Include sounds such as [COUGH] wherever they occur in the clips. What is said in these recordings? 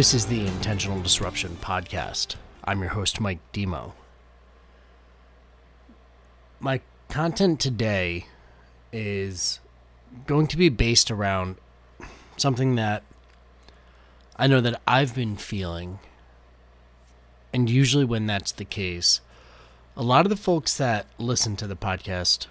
This is the Intentional Disruption Podcast. I'm your host, Mike Demo. My content today is going to be based around something that I know that I've been feeling. And usually, when that's the case, a lot of the folks that listen to the podcast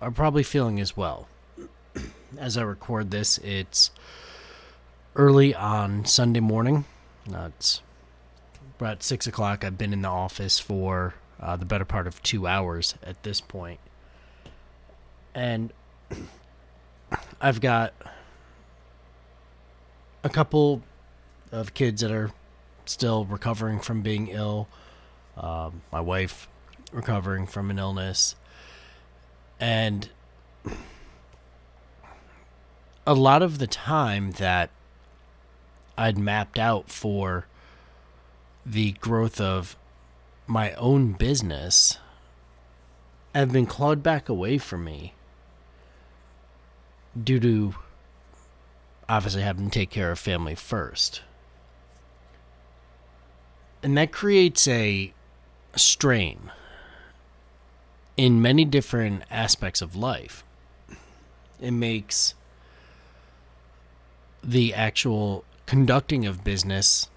are probably feeling as well. [CLEARS THROAT] As I record this, it's early on Sunday morning. Uh, it's about six o'clock. I've been in the office for uh, the better part of two hours at this point, and [CLEARS THROAT] I've got a couple of kids that are still recovering from being ill. Um, my wife recovering from an illness, and a lot of the time that I'd mapped out for the growth of my own business have been clawed back away from me due to obviously having to take care of family first. And that creates a strain in many different aspects of life. It makes the actual conducting of business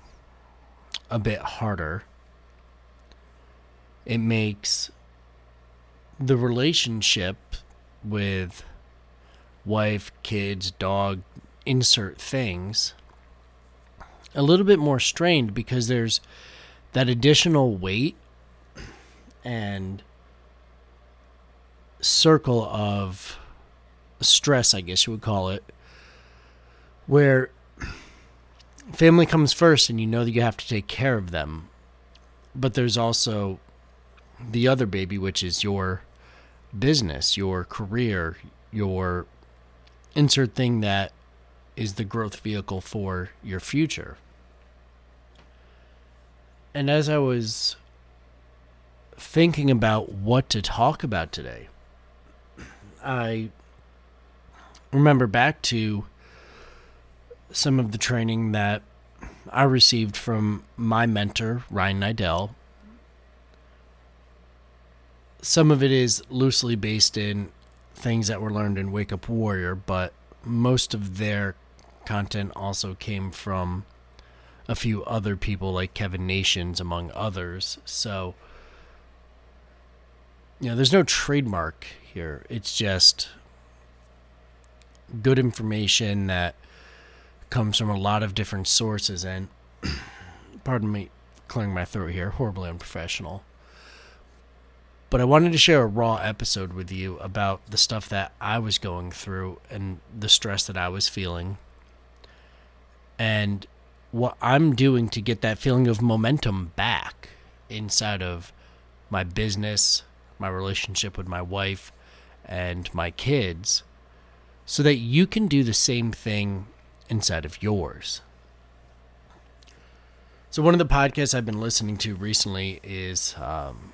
a bit harder. It makes the relationship with wife, kids, dog, insert things a little bit more strained because there's that additional weight and circle of stress, I guess you would call it, where family comes first and you know that you have to take care of them. But there's also the other baby, which is your business, your career, your insert thing that is the growth vehicle for your future. And as I was thinking about what to talk about today, I remember back to some of the training that I received from my mentor, Ryan Niddel. Some of it is loosely based in things that were learned in Wake Up Warrior, but most of their content also came from a few other people like Kevin Nations, among others. So, you know, there's no trademark here. It's just good information that comes from a lot of different sources and [CLEARS THROAT] pardon me clearing my throat here horribly unprofessional. But i wanted to share a raw episode with you about the stuff that i was going through and the stress that i was feeling and what i'm doing to get that feeling of momentum back inside of my business my relationship with my wife and my kids so that you can do the same thing inside of yours. So, one of the podcasts I've been listening to recently is um,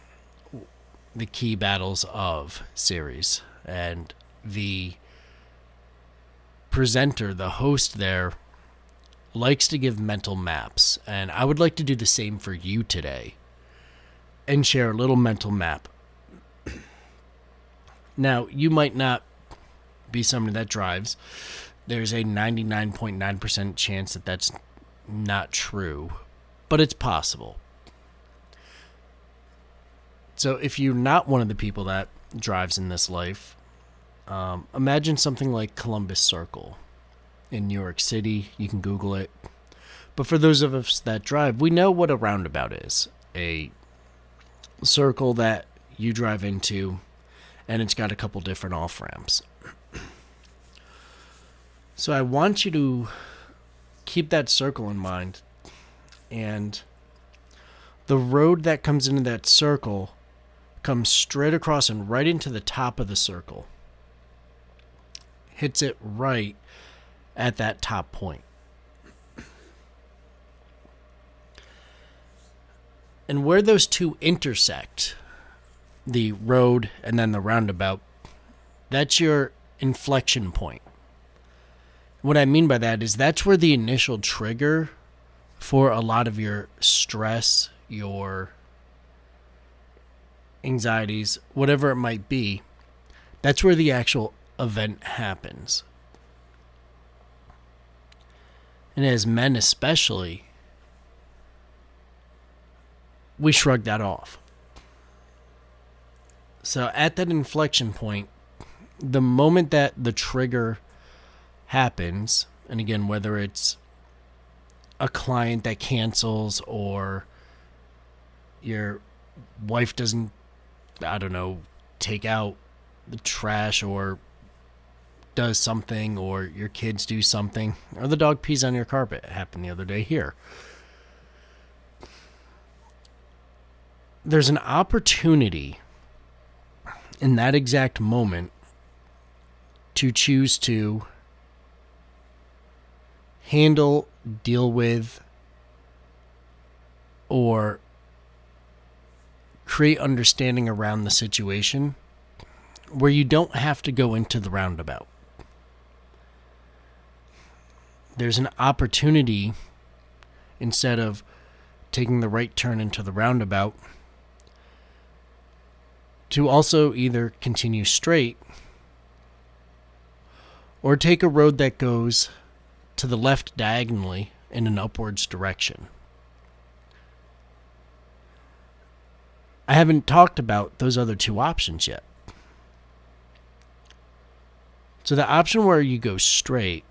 the Key Battles of series. And the presenter, the host there, likes to give mental maps. And I would like to do the same for you today and share a little mental map. now, you might not be somebody that drives there's a 99.9% chance that that's not true, but it's possible. So if you're not one of the people that drives in this life, um, imagine something like Columbus Circle in New York City. You can Google it. But for those of us that drive, we know what a roundabout is a circle that you drive into, and it's got a couple different off ramps. So I want you to keep that circle in mind. And the road that comes into that circle comes straight across and right into the top of the circle. Hits it right at that top point. And where those two intersect, the road and then the roundabout, that's your inflection point. What I mean by that is that's where the initial trigger for a lot of your stress, your anxieties, whatever it might be, that's where the actual event happens. And as men, especially, we shrug that off. So at that inflection point, the moment that the trigger happens, and again, whether it's a client that cancels or your wife doesn't, I don't know, take out the trash or does something or your kids do something or the dog pees on your carpet. It happened the other day here. There's an opportunity in that exact moment to choose to handle, deal with, or create understanding around the situation where you don't have to go into the roundabout. There's an opportunity instead of taking the right turn into the roundabout to also either continue straight or take a road that goes to the left diagonally in an upwards direction. I haven't talked about those other two options yet. So, the option where you go straight,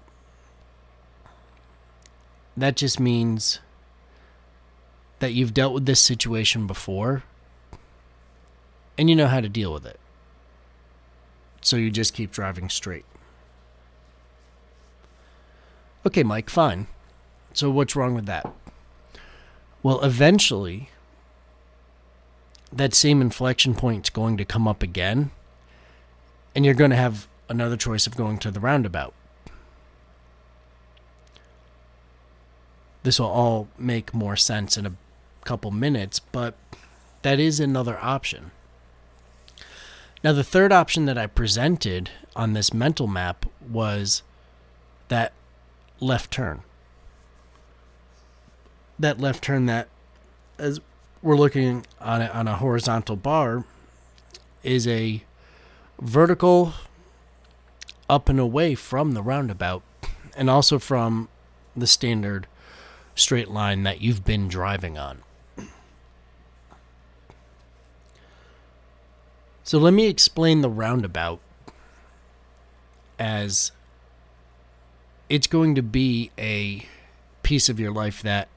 that just means that you've dealt with this situation before and you know how to deal with it. So, you just keep driving straight. Okay, Mike, fine. So what's wrong with that? Well, eventually, that same inflection point is going to come up again, and you're going to have another choice of going to the roundabout. This will all make more sense in a couple minutes, but that is another option. Now, the third option that I presented on this mental map was that left turn. That left turn that, as we're looking on a, on a horizontal bar, is a vertical up and away from the roundabout and also from the standard straight line that you've been driving on. So let me explain the roundabout as it's going to be a piece of your life that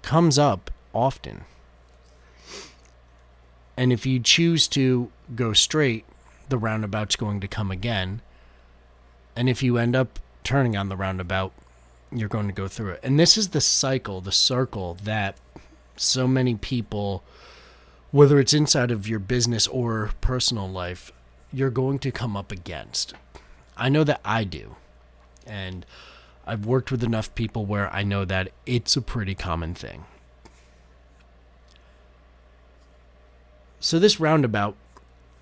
comes up often. And if you choose to go straight, the roundabout's going to come again. And if you end up turning on the roundabout, you're going to go through it. And this is the cycle, the circle that so many people, whether it's inside of your business or personal life, you're going to come up against. I know that I do. And I've worked with enough people where I know that it's a pretty common thing. So this roundabout,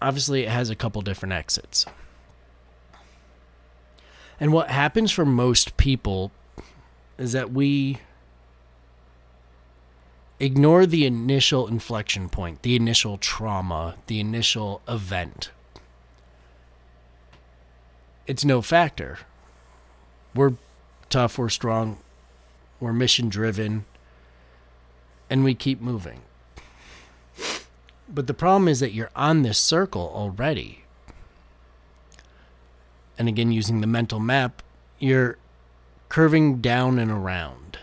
obviously, it has a couple different exits. And what happens for most people is that we ignore the initial inflection point, the initial trauma, the initial event. It's no factor. We're tough, we're strong, we're mission driven, and we keep moving. But the problem is that you're on this circle already. And again, using the mental map, you're curving down and around.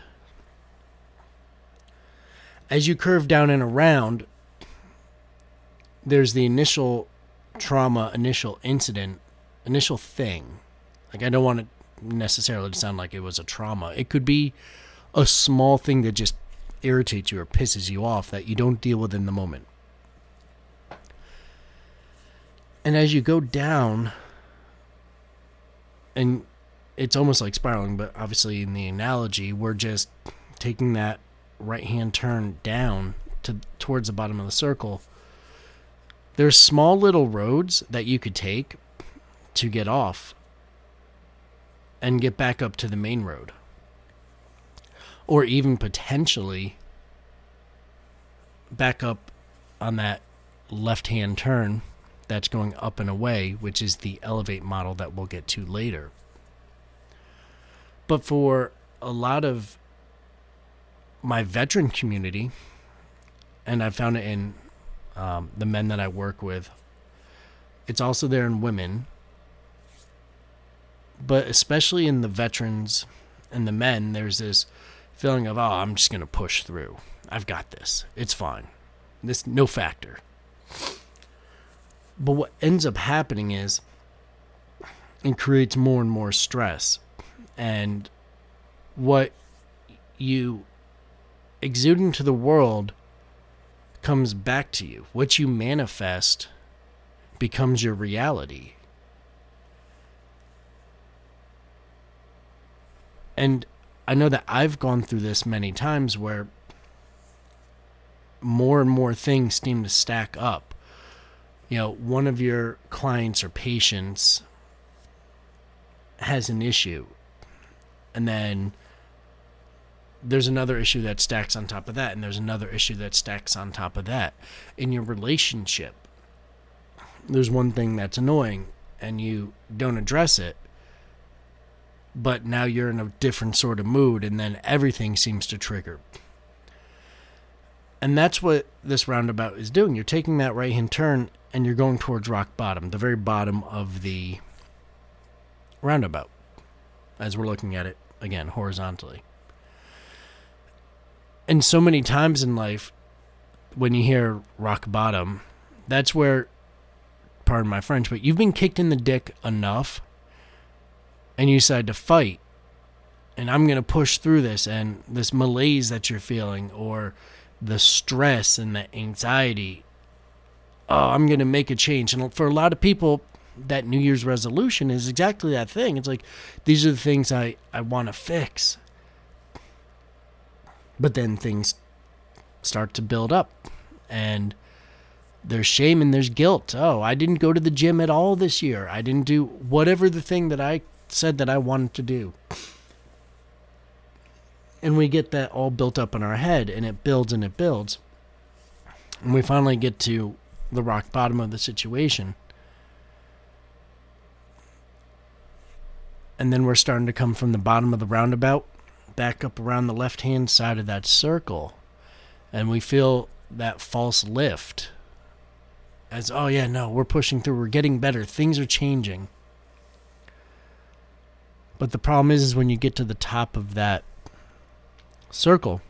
As you curve down and around, there's the initial trauma, initial incident, initial thing. Like, I don't want to necessarily sound like it was a trauma. It could be a small thing that just irritates you or pisses you off that you don't deal with in the moment. And as you go down, and it's almost like spiraling, but obviously in the analogy, we're just taking that right hand turn down to towards the bottom of the circle. There's small little roads that you could take to get off and get back up to the main road. or even potentially back up on that left hand turn that's going up and away, which is the elevate model that we'll get to later. But for a lot of my veteran community, and I found it in um, the men that I work with, it's also there in women, but especially in the veterans and the men, there's this feeling of, oh, I'm just going to push through. I've got this. It's fine. This no factor. But what ends up happening is it creates more and more stress. And what you exude into the world comes back to you. What you manifest becomes your reality. And I know that I've gone through this many times where more and more things seem to stack up. You know, one of your clients or patients has an issue, and then there's another issue that stacks on top of that, and there's another issue that stacks on top of that. In your relationship, there's one thing that's annoying, and you don't address it, but now you're in a different sort of mood, and then everything seems to trigger. And that's what this roundabout is doing. You're taking that right hand turn and you're going towards rock bottom, the very bottom of the roundabout, as we're looking at it again horizontally. And so many times in life, when you hear rock bottom, that's where, pardon my French, but you've been kicked in the dick enough and you decide to fight. And I'm going to push through this and this malaise that you're feeling, or the stress and the anxiety. Oh, I'm going to make a change. And for a lot of people, that New Year's resolution is exactly that thing. It's like, these are the things I, I want to fix. But then things start to build up and there's shame and there's guilt. Oh, I didn't go to the gym at all this year. I didn't do whatever the thing that I said that I wanted to do. And we get that all built up in our head and it builds and it builds. And we finally get to the rock bottom of the situation. And then we're starting to come from the bottom of the roundabout back up around the left hand side of that circle. And we feel that false lift as oh yeah no we're pushing through. We're getting better. Things are changing but the problem is, is when you get to the top of that circle,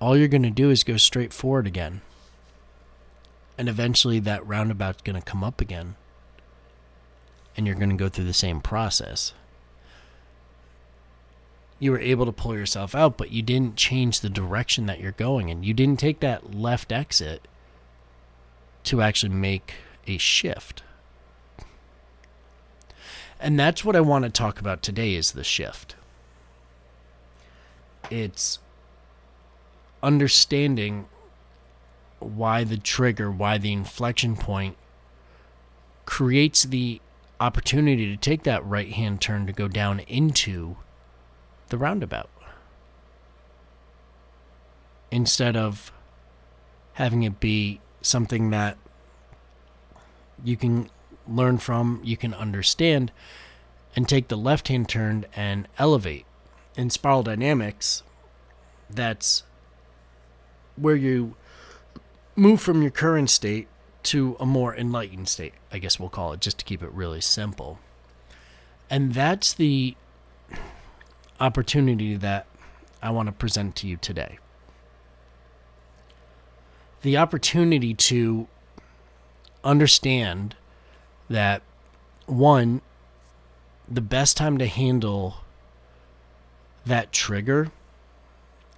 all you're going to do is go straight forward again. And eventually that roundabout's going to come up again. And you're going to go through the same process. You were able to pull yourself out, but you didn't change the direction that you're going in. You didn't take that left exit to actually make a shift. And that's what I want to talk about today is the shift. It's understanding why the trigger, why the inflection point creates the opportunity to take that right hand turn to go down into the roundabout. Instead of having it be something that you can learn from, you can understand, and take the left hand turn and elevate in spiral dynamics, that's where you move from your current state to a more enlightened state, I guess we'll call it, just to keep it really simple. And that's the opportunity that I want to present to you today. The opportunity to understand that, one, the best time to handle that trigger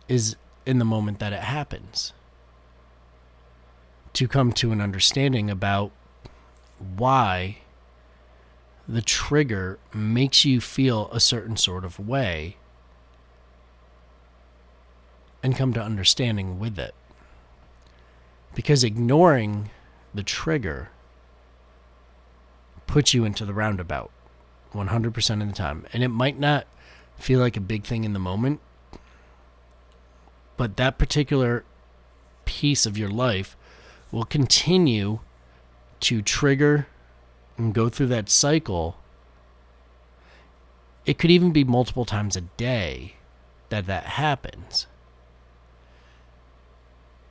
is in the moment that it happens. To come to an understanding about why the trigger makes you feel a certain sort of way and come to understanding with it. Because ignoring the trigger puts you into the roundabout 100% of the time. And it might not feel like a big thing in the moment. But that particular piece of your life will continue to trigger and go through that cycle. It could even be multiple times a day that that happens.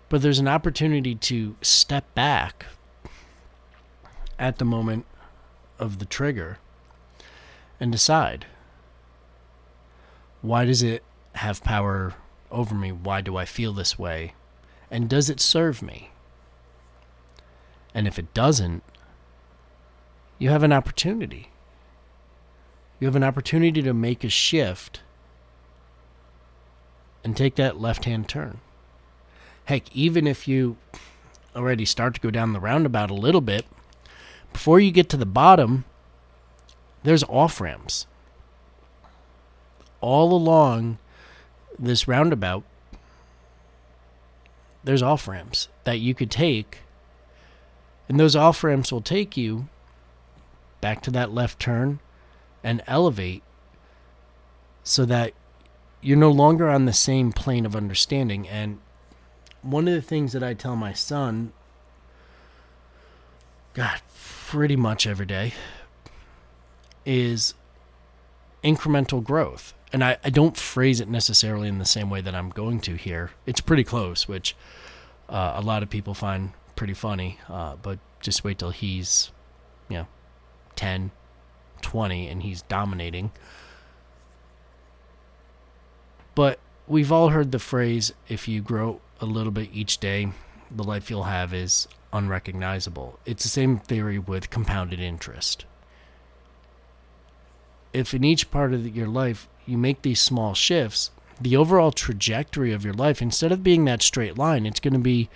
But there's an opportunity to step back at the moment of the trigger and decide why does it have power over me? Why do I feel this way? And does it serve me? And if it doesn't, you have an opportunity. You have an opportunity to make a shift and take that left hand turn. Heck, even if you already start to go down the roundabout a little bit, before you get to the bottom, there's off ramps. All along this roundabout, there's off ramps that you could take. And those off ramps will take you back to that left turn and elevate so that you're no longer on the same plane of understanding. And one of the things that I tell my son, God, pretty much every day, is incremental growth. And I, I don't phrase it necessarily in the same way that I'm going to here. It's pretty close, which uh, a lot of people find pretty funny. Uh, but just wait till he's, you know, 10, 20, and he's dominating. But we've all heard the phrase if you grow a little bit each day, the life you'll have is unrecognizable. It's the same theory with compounded interest. If in each part of your life you make these small shifts, the overall trajectory of your life, instead of being that straight line, it's going to be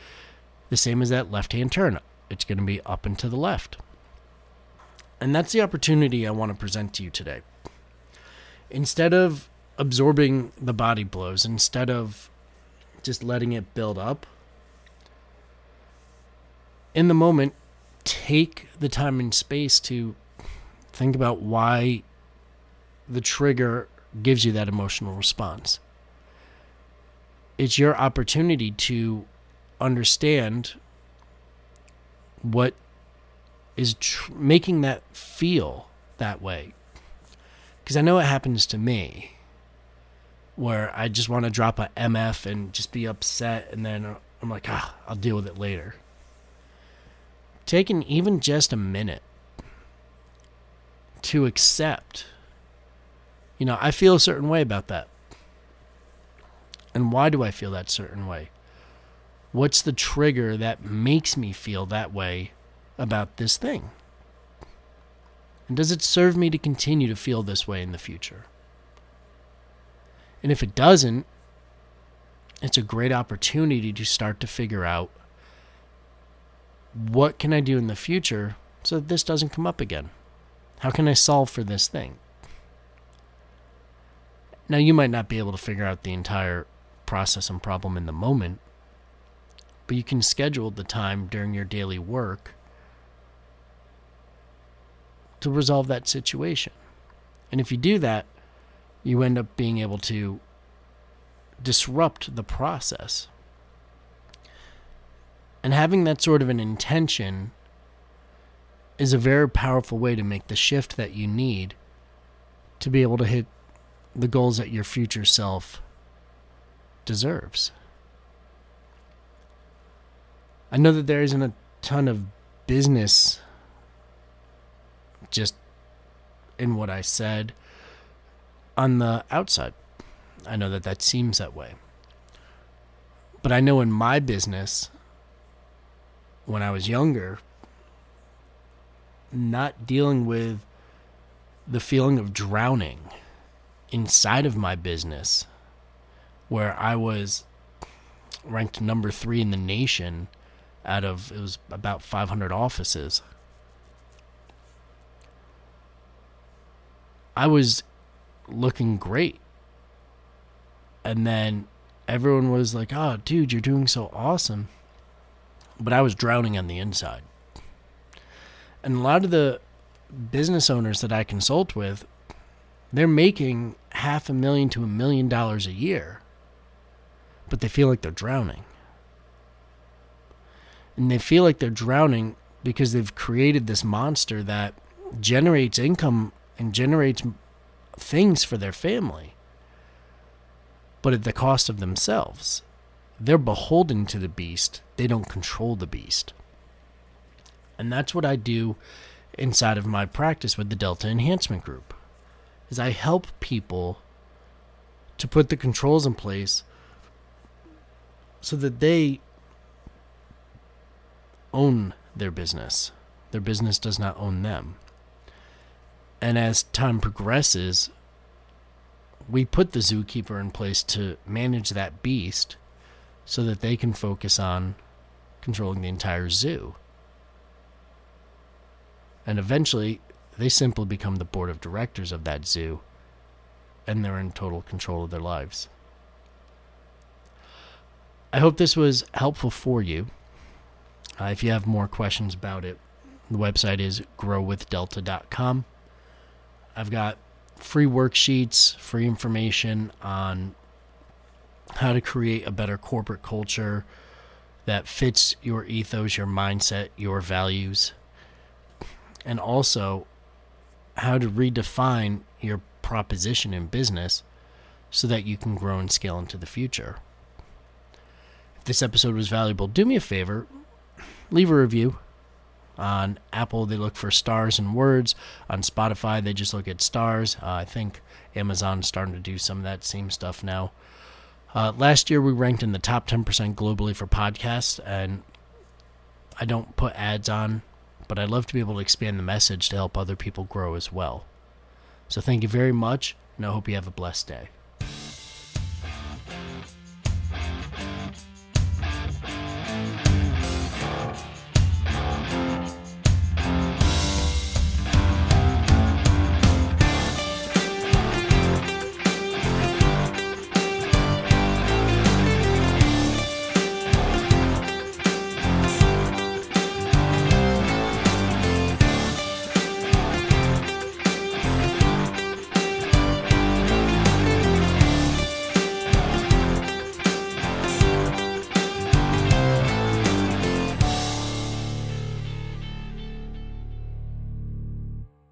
the same as that left hand turn. It's going to be up and to the left. And that's the opportunity I want to present to you today. Instead of absorbing the body blows, instead of just letting it build up, in the moment, take the time and space to think about why the trigger gives you that emotional response. It's your opportunity to understand what is tr- making that feel that way. Because I know it happens to me where I just want to drop a MF and just be upset, and then I'm like, ah, I'll deal with it later taking even just a minute to accept, you know, I feel a certain way about that. And why do I feel that certain way? What's the trigger that makes me feel that way about this thing? And does it serve me to continue to feel this way in the future? And if it doesn't, it's a great opportunity to start to figure out what can I do in the future so that this doesn't come up again? How can I solve for this thing? Now, you might not be able to figure out the entire process and problem in the moment, but you can schedule the time during your daily work to resolve that situation. And if you do that, you end up being able to disrupt the process and having that sort of an intention is a very powerful way to make the shift that you need to be able to hit the goals that your future self deserves. I know that there isn't a ton of business just in what I said on the outside. I know that that seems that way. But I know in my business, when I was younger, not dealing with the feeling of drowning inside of my business, where I was ranked number three in the nation out of it was about 500 offices. I was looking great. And then everyone was like, oh, dude, you're doing so awesome but I was drowning on the inside. And a lot of the business owners that I consult with, they're making half a million to a million dollars a year, but they feel like they're drowning. And they feel like they're drowning because they've created this monster that generates income and generates things for their family, but at the cost of themselves. They're beholden to the beast, they don't control the beast. And that's what I do inside of my practice with the Delta Enhancement Group. Is I help people to put the controls in place so that they own their business. Their business does not own them. And as time progresses, we put the zookeeper in place to manage that beast so that they can focus on controlling the entire zoo. And eventually, they simply become the board of directors of that zoo, and they're in total control of their lives. I hope this was helpful for you. Uh, if you have more questions about it, the website is growwithdelta.com. I've got free worksheets, free information on how to create a better corporate culture that fits your ethos, your mindset, your values, and also how to redefine your proposition in business so that you can grow and scale into the future. If this episode was valuable, do me a favor, leave a review. On Apple, they look for stars and words. On Spotify, they just look at stars. Uh, I think Amazon's starting to do some of that same stuff now. Uh, last year, we ranked in the top 10% globally for podcasts, and I don't put ads on, but I'd love to be able to expand the message to help other people grow as well. So, thank you very much, and I hope you have a blessed day.